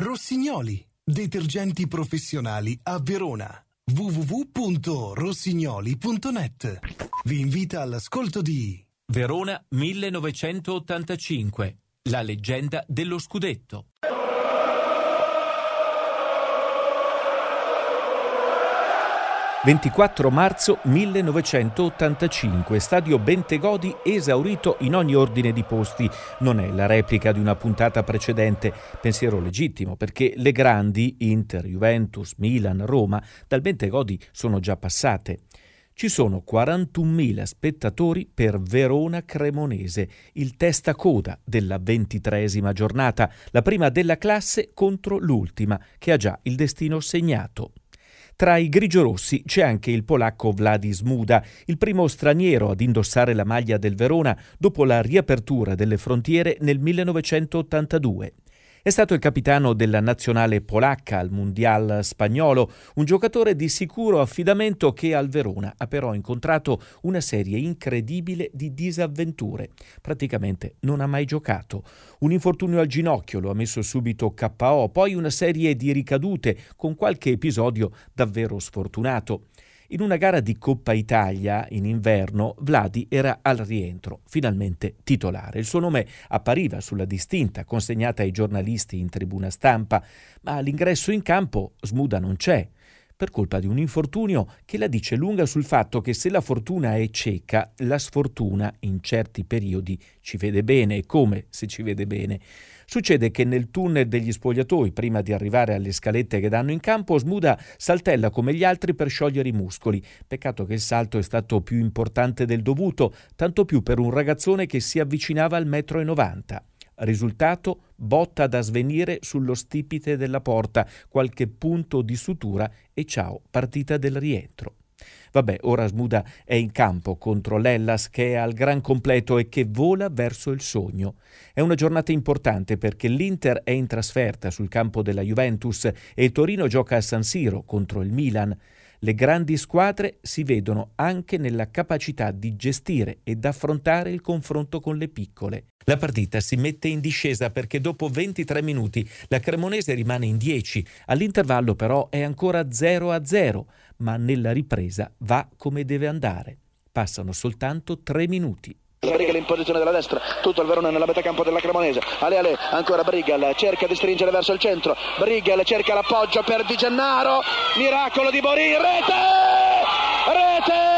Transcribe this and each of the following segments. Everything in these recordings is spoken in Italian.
Rossignoli, detergenti professionali a Verona. www.rossignoli.net Vi invita all'ascolto di Verona 1985, la leggenda dello scudetto. 24 marzo 1985, stadio Bentegodi esaurito in ogni ordine di posti. Non è la replica di una puntata precedente, pensiero legittimo, perché le grandi, Inter, Juventus, Milan, Roma, dal Bentegodi sono già passate. Ci sono 41.000 spettatori per Verona Cremonese, il testa coda della ventitresima giornata, la prima della classe contro l'ultima, che ha già il destino segnato. Tra i grigiorossi c'è anche il polacco Vladis Muda, il primo straniero ad indossare la maglia del Verona dopo la riapertura delle frontiere nel 1982. È stato il capitano della nazionale polacca al Mondial spagnolo, un giocatore di sicuro affidamento che al Verona ha però incontrato una serie incredibile di disavventure. Praticamente non ha mai giocato. Un infortunio al ginocchio lo ha messo subito KO, poi una serie di ricadute con qualche episodio davvero sfortunato. In una gara di Coppa Italia in inverno, Vladi era al rientro, finalmente titolare. Il suo nome appariva sulla distinta consegnata ai giornalisti in tribuna stampa, ma all'ingresso in campo Smuda non c'è per colpa di un infortunio che la dice lunga sul fatto che se la fortuna è cieca, la sfortuna in certi periodi ci vede bene, e come se ci vede bene. Succede che nel tunnel degli spogliatoi, prima di arrivare alle scalette che danno in campo, Smuda saltella come gli altri per sciogliere i muscoli. Peccato che il salto è stato più importante del dovuto, tanto più per un ragazzone che si avvicinava al metro e novanta. Risultato botta da svenire sullo stipite della porta, qualche punto di sutura e ciao, partita del rientro. Vabbè, ora Smuda è in campo contro l'Ellas che è al gran completo e che vola verso il sogno. È una giornata importante perché l'Inter è in trasferta sul campo della Juventus e Torino gioca a San Siro contro il Milan. Le grandi squadre si vedono anche nella capacità di gestire ed affrontare il confronto con le piccole. La partita si mette in discesa perché dopo 23 minuti la Cremonese rimane in 10, all'intervallo però è ancora 0 a 0, ma nella ripresa va come deve andare. Passano soltanto 3 minuti. Brigal in posizione della destra, tutto il Verona nella metà campo della Cremonese. Ale Ale, ancora Brigal, cerca di stringere verso il centro. Brigal cerca l'appoggio per Di Gennaro. Miracolo di Borin, rete! Rete!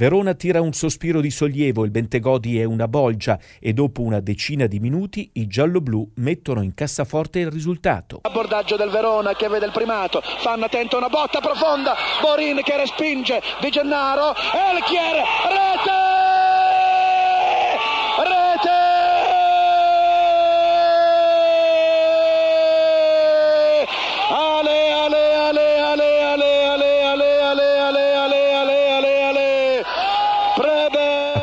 Verona tira un sospiro di sollievo, il Bentegodi è una bolgia e dopo una decina di minuti i gialloblu mettono in cassaforte il risultato. Abbordaggio del Verona che vede il primato. Fanno attento una botta profonda. Borin che respinge. Di Gennaro. Elchier.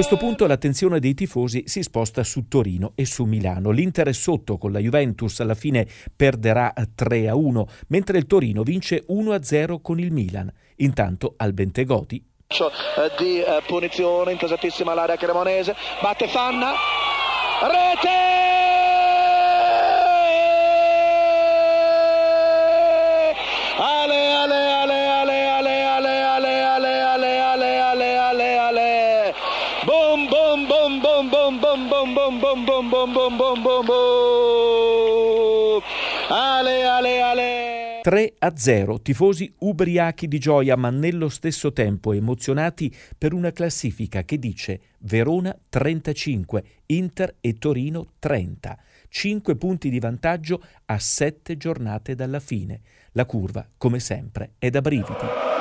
Questo punto l'attenzione dei tifosi si sposta su Torino e su Milano. L'Inter è sotto con la Juventus, alla fine perderà 3 a 1, mentre il Torino vince 1 a 0 con il Milan. Intanto al Bentegodi eh, di eh, punizione intasatissima l'area cremonese batte Fanna rete boom boom boom boom boom ale ale ale 3 a 0, tifosi ubriachi di gioia ma nello stesso tempo emozionati per una classifica che dice Verona 35, Inter e Torino 30. 5 punti di vantaggio a 7 giornate dalla fine. La curva, come sempre, è da brividi.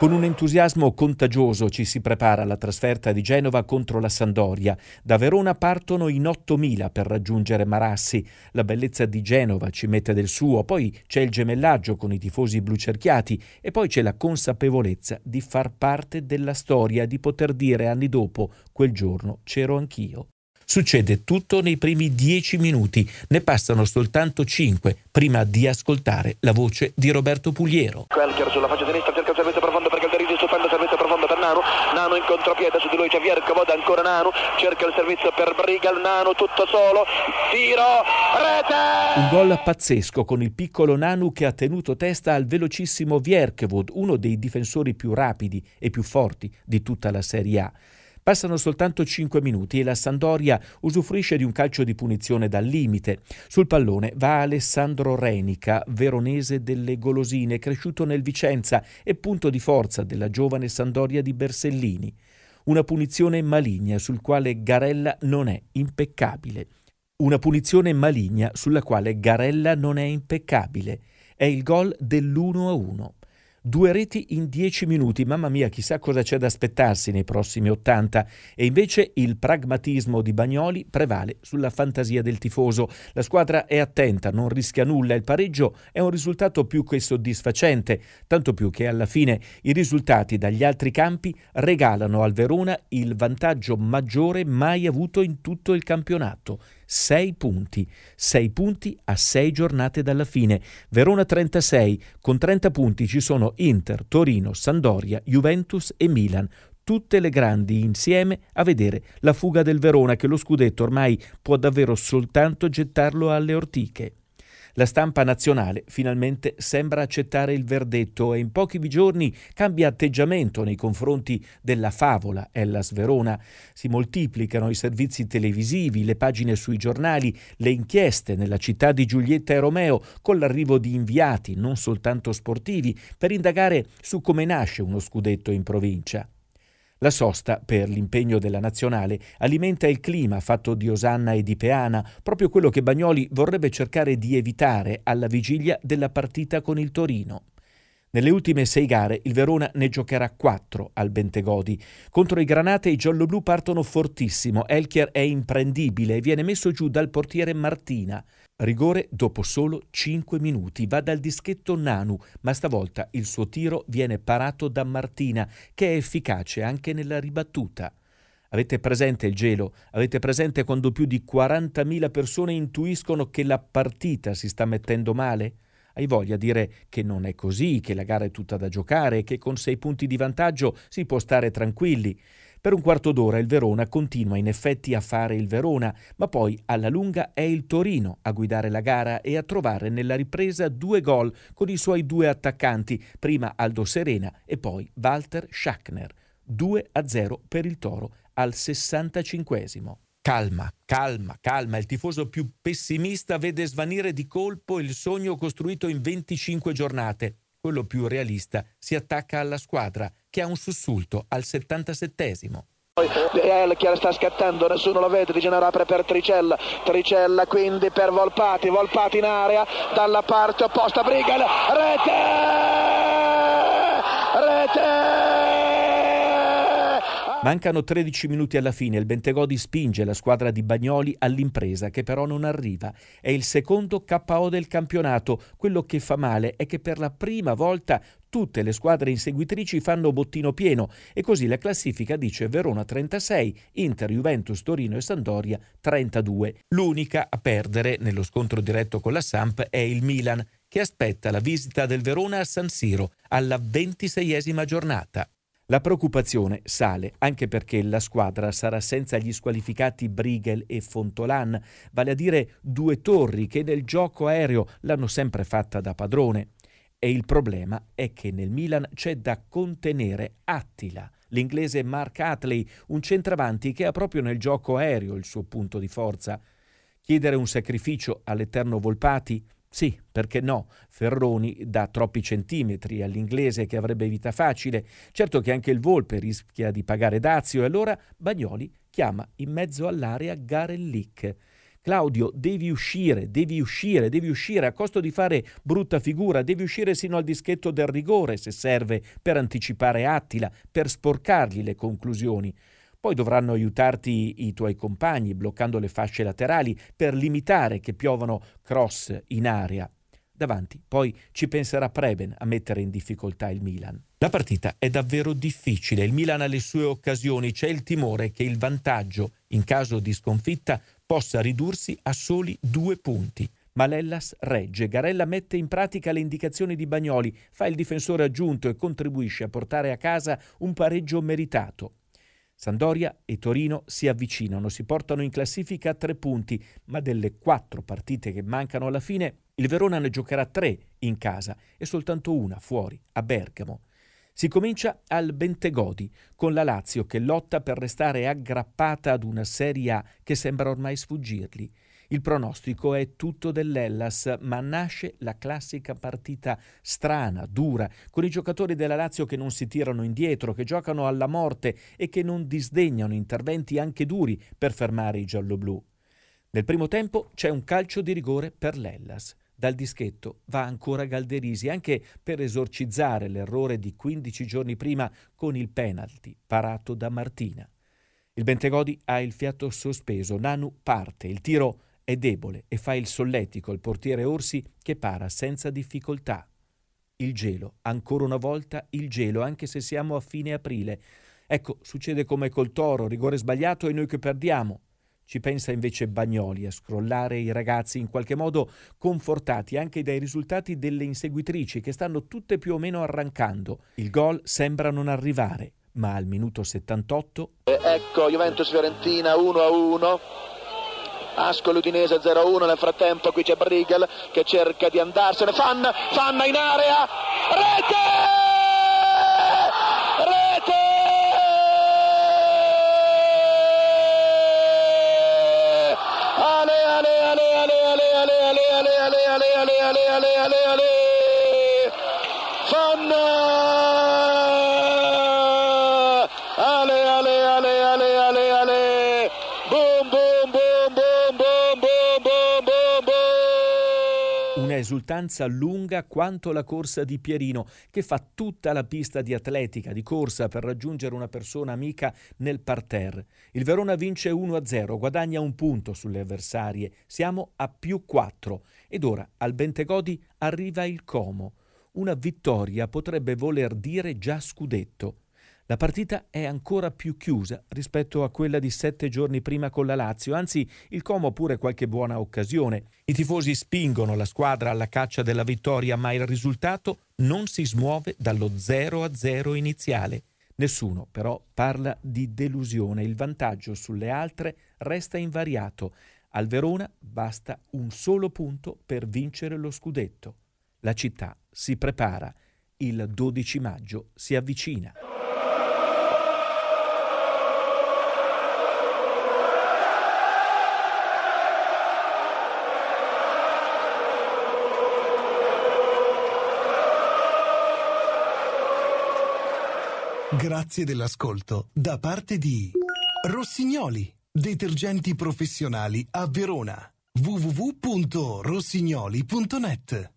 Con un entusiasmo contagioso ci si prepara alla trasferta di Genova contro la Sandoria. Da Verona partono in 8.000 per raggiungere Marassi. La bellezza di Genova ci mette del suo, poi c'è il gemellaggio con i tifosi blucerchiati e poi c'è la consapevolezza di far parte della storia, di poter dire anni dopo, quel giorno c'ero anch'io. Succede tutto nei primi dieci minuti, ne passano soltanto cinque prima di ascoltare la voce di Roberto Pugliero. Quelcher sulla faccia sinistra cerca il servizio per Calderisi, stupendo servizio profondo per Nano, Nano in contropiede su di lui c'è Vierco, ancora Nano, cerca il servizio per Brigal, Nano tutto solo, tiro, rete! Un gol pazzesco con il piccolo Nanu che ha tenuto testa al velocissimo Vierkevod, uno dei difensori più rapidi e più forti di tutta la Serie A. Passano soltanto 5 minuti e la Sandoria usufruisce di un calcio di punizione dal limite. Sul pallone va Alessandro Renica, veronese delle golosine, cresciuto nel Vicenza e punto di forza della giovane Sandoria di Bersellini. Una punizione maligna sul quale Garella non è impeccabile. Una punizione maligna sulla quale Garella non è impeccabile. È il gol dell'1-1. Due reti in dieci minuti, mamma mia, chissà cosa c'è da aspettarsi nei prossimi 80. E invece il pragmatismo di Bagnoli prevale sulla fantasia del tifoso. La squadra è attenta, non rischia nulla. Il pareggio è un risultato più che soddisfacente, tanto più che alla fine i risultati dagli altri campi regalano al Verona il vantaggio maggiore mai avuto in tutto il campionato. 6 punti, 6 punti a 6 giornate dalla fine. Verona 36, con 30 punti ci sono Inter, Torino, Sandoria, Juventus e Milan tutte le grandi insieme a vedere la fuga del Verona che lo scudetto ormai può davvero soltanto gettarlo alle ortiche. La stampa nazionale finalmente sembra accettare il verdetto e in pochi giorni cambia atteggiamento nei confronti della favola Ellas Verona. Si moltiplicano i servizi televisivi, le pagine sui giornali, le inchieste nella città di Giulietta e Romeo con l'arrivo di inviati, non soltanto sportivi, per indagare su come nasce uno scudetto in provincia. La sosta, per l'impegno della nazionale, alimenta il clima fatto di osanna e di peana, proprio quello che Bagnoli vorrebbe cercare di evitare alla vigilia della partita con il Torino. Nelle ultime sei gare il Verona ne giocherà quattro al Bentegodi. Contro i Granate i gialloblu partono fortissimo, Elchier è imprendibile e viene messo giù dal portiere Martina. Rigore dopo solo 5 minuti. Va dal dischetto Nanu, ma stavolta il suo tiro viene parato da Martina, che è efficace anche nella ribattuta. Avete presente il gelo? Avete presente quando più di 40.000 persone intuiscono che la partita si sta mettendo male? Hai voglia di dire che non è così, che la gara è tutta da giocare e che con sei punti di vantaggio si può stare tranquilli. Per un quarto d'ora il Verona continua in effetti a fare il Verona, ma poi alla lunga è il Torino a guidare la gara e a trovare nella ripresa due gol con i suoi due attaccanti, prima Aldo Serena e poi Walter Schachner. 2 a 0 per il Toro al 65 Calma, calma, calma. Il tifoso più pessimista vede svanire di colpo il sogno costruito in 25 giornate quello più realista, si attacca alla squadra che ha un sussulto al 77esimo. El Chiara sta scattando, nessuno lo vede, Di Gennaro apre per Tricella, Tricella quindi per Volpati, Volpati in area, dalla parte opposta, Brigal, rete! Rete! Mancano 13 minuti alla fine, il Bentegodi spinge la squadra di Bagnoli all'impresa che però non arriva. È il secondo KO del campionato. Quello che fa male è che per la prima volta tutte le squadre inseguitrici fanno bottino pieno e così la classifica dice Verona 36, Inter, Juventus, Torino e Sandoria 32. L'unica a perdere nello scontro diretto con la Samp è il Milan che aspetta la visita del Verona a San Siro alla ventiseiesima giornata. La preoccupazione sale anche perché la squadra sarà senza gli squalificati Brigel e Fontolan, vale a dire due torri che nel gioco aereo l'hanno sempre fatta da padrone. E il problema è che nel Milan c'è da contenere Attila, l'inglese Mark Atley, un centravanti che ha proprio nel gioco aereo il suo punto di forza. Chiedere un sacrificio all'eterno Volpati sì, perché no? Ferroni dà troppi centimetri all'inglese che avrebbe vita facile. Certo che anche il Volpe rischia di pagare dazio e allora Bagnoli chiama in mezzo all'area Garellic. Claudio, devi uscire, devi uscire, devi uscire a costo di fare brutta figura, devi uscire sino al dischetto del rigore se serve per anticipare Attila, per sporcargli le conclusioni. Poi dovranno aiutarti i tuoi compagni bloccando le fasce laterali per limitare che piovano cross in area. Davanti poi ci penserà Preben a mettere in difficoltà il Milan. La partita è davvero difficile, il Milan ha le sue occasioni, c'è il timore che il vantaggio in caso di sconfitta possa ridursi a soli due punti. Ma l'Ellas regge, Garella mette in pratica le indicazioni di Bagnoli, fa il difensore aggiunto e contribuisce a portare a casa un pareggio meritato. Sandoria e Torino si avvicinano, si portano in classifica a tre punti, ma delle quattro partite che mancano alla fine, il Verona ne giocherà tre in casa e soltanto una fuori, a Bergamo. Si comincia al Bentegodi, con la Lazio che lotta per restare aggrappata ad una Serie A che sembra ormai sfuggirli. Il pronostico è tutto dell'Ellas, ma nasce la classica partita strana, dura, con i giocatori della Lazio che non si tirano indietro, che giocano alla morte e che non disdegnano interventi anche duri per fermare i gialloblu. Nel primo tempo c'è un calcio di rigore per l'Ellas. Dal dischetto va ancora Galderisi, anche per esorcizzare l'errore di 15 giorni prima con il penalty parato da Martina. Il Bentegodi ha il fiato sospeso, Nanu parte, il tiro è debole e fa il solletico al portiere Orsi che para senza difficoltà. Il gelo, ancora una volta il gelo, anche se siamo a fine aprile. Ecco, succede come col toro, rigore sbagliato e noi che perdiamo. Ci pensa invece Bagnoli a scrollare i ragazzi in qualche modo confortati anche dai risultati delle inseguitrici che stanno tutte più o meno arrancando. Il gol sembra non arrivare, ma al minuto 78... Ecco Juventus-Fiorentina 1-1. Ascoli Udinese 0-1, nel frattempo qui c'è Brigel che cerca di andarsene, Fanna, Fanna in area, rete! Esultanza lunga quanto la corsa di Pierino, che fa tutta la pista di atletica, di corsa per raggiungere una persona amica nel parterre. Il Verona vince 1-0, guadagna un punto sulle avversarie. Siamo a più 4 ed ora al Bentegodi arriva il Como. Una vittoria potrebbe voler dire già scudetto. La partita è ancora più chiusa rispetto a quella di sette giorni prima con la Lazio, anzi il Como ha pure qualche buona occasione. I tifosi spingono la squadra alla caccia della vittoria, ma il risultato non si smuove dallo 0-0 iniziale. Nessuno però parla di delusione, il vantaggio sulle altre resta invariato. Al Verona basta un solo punto per vincere lo scudetto. La città si prepara, il 12 maggio si avvicina. Grazie dell'ascolto da parte di Rossignoli, detergenti professionali a Verona. www.rossignoli.net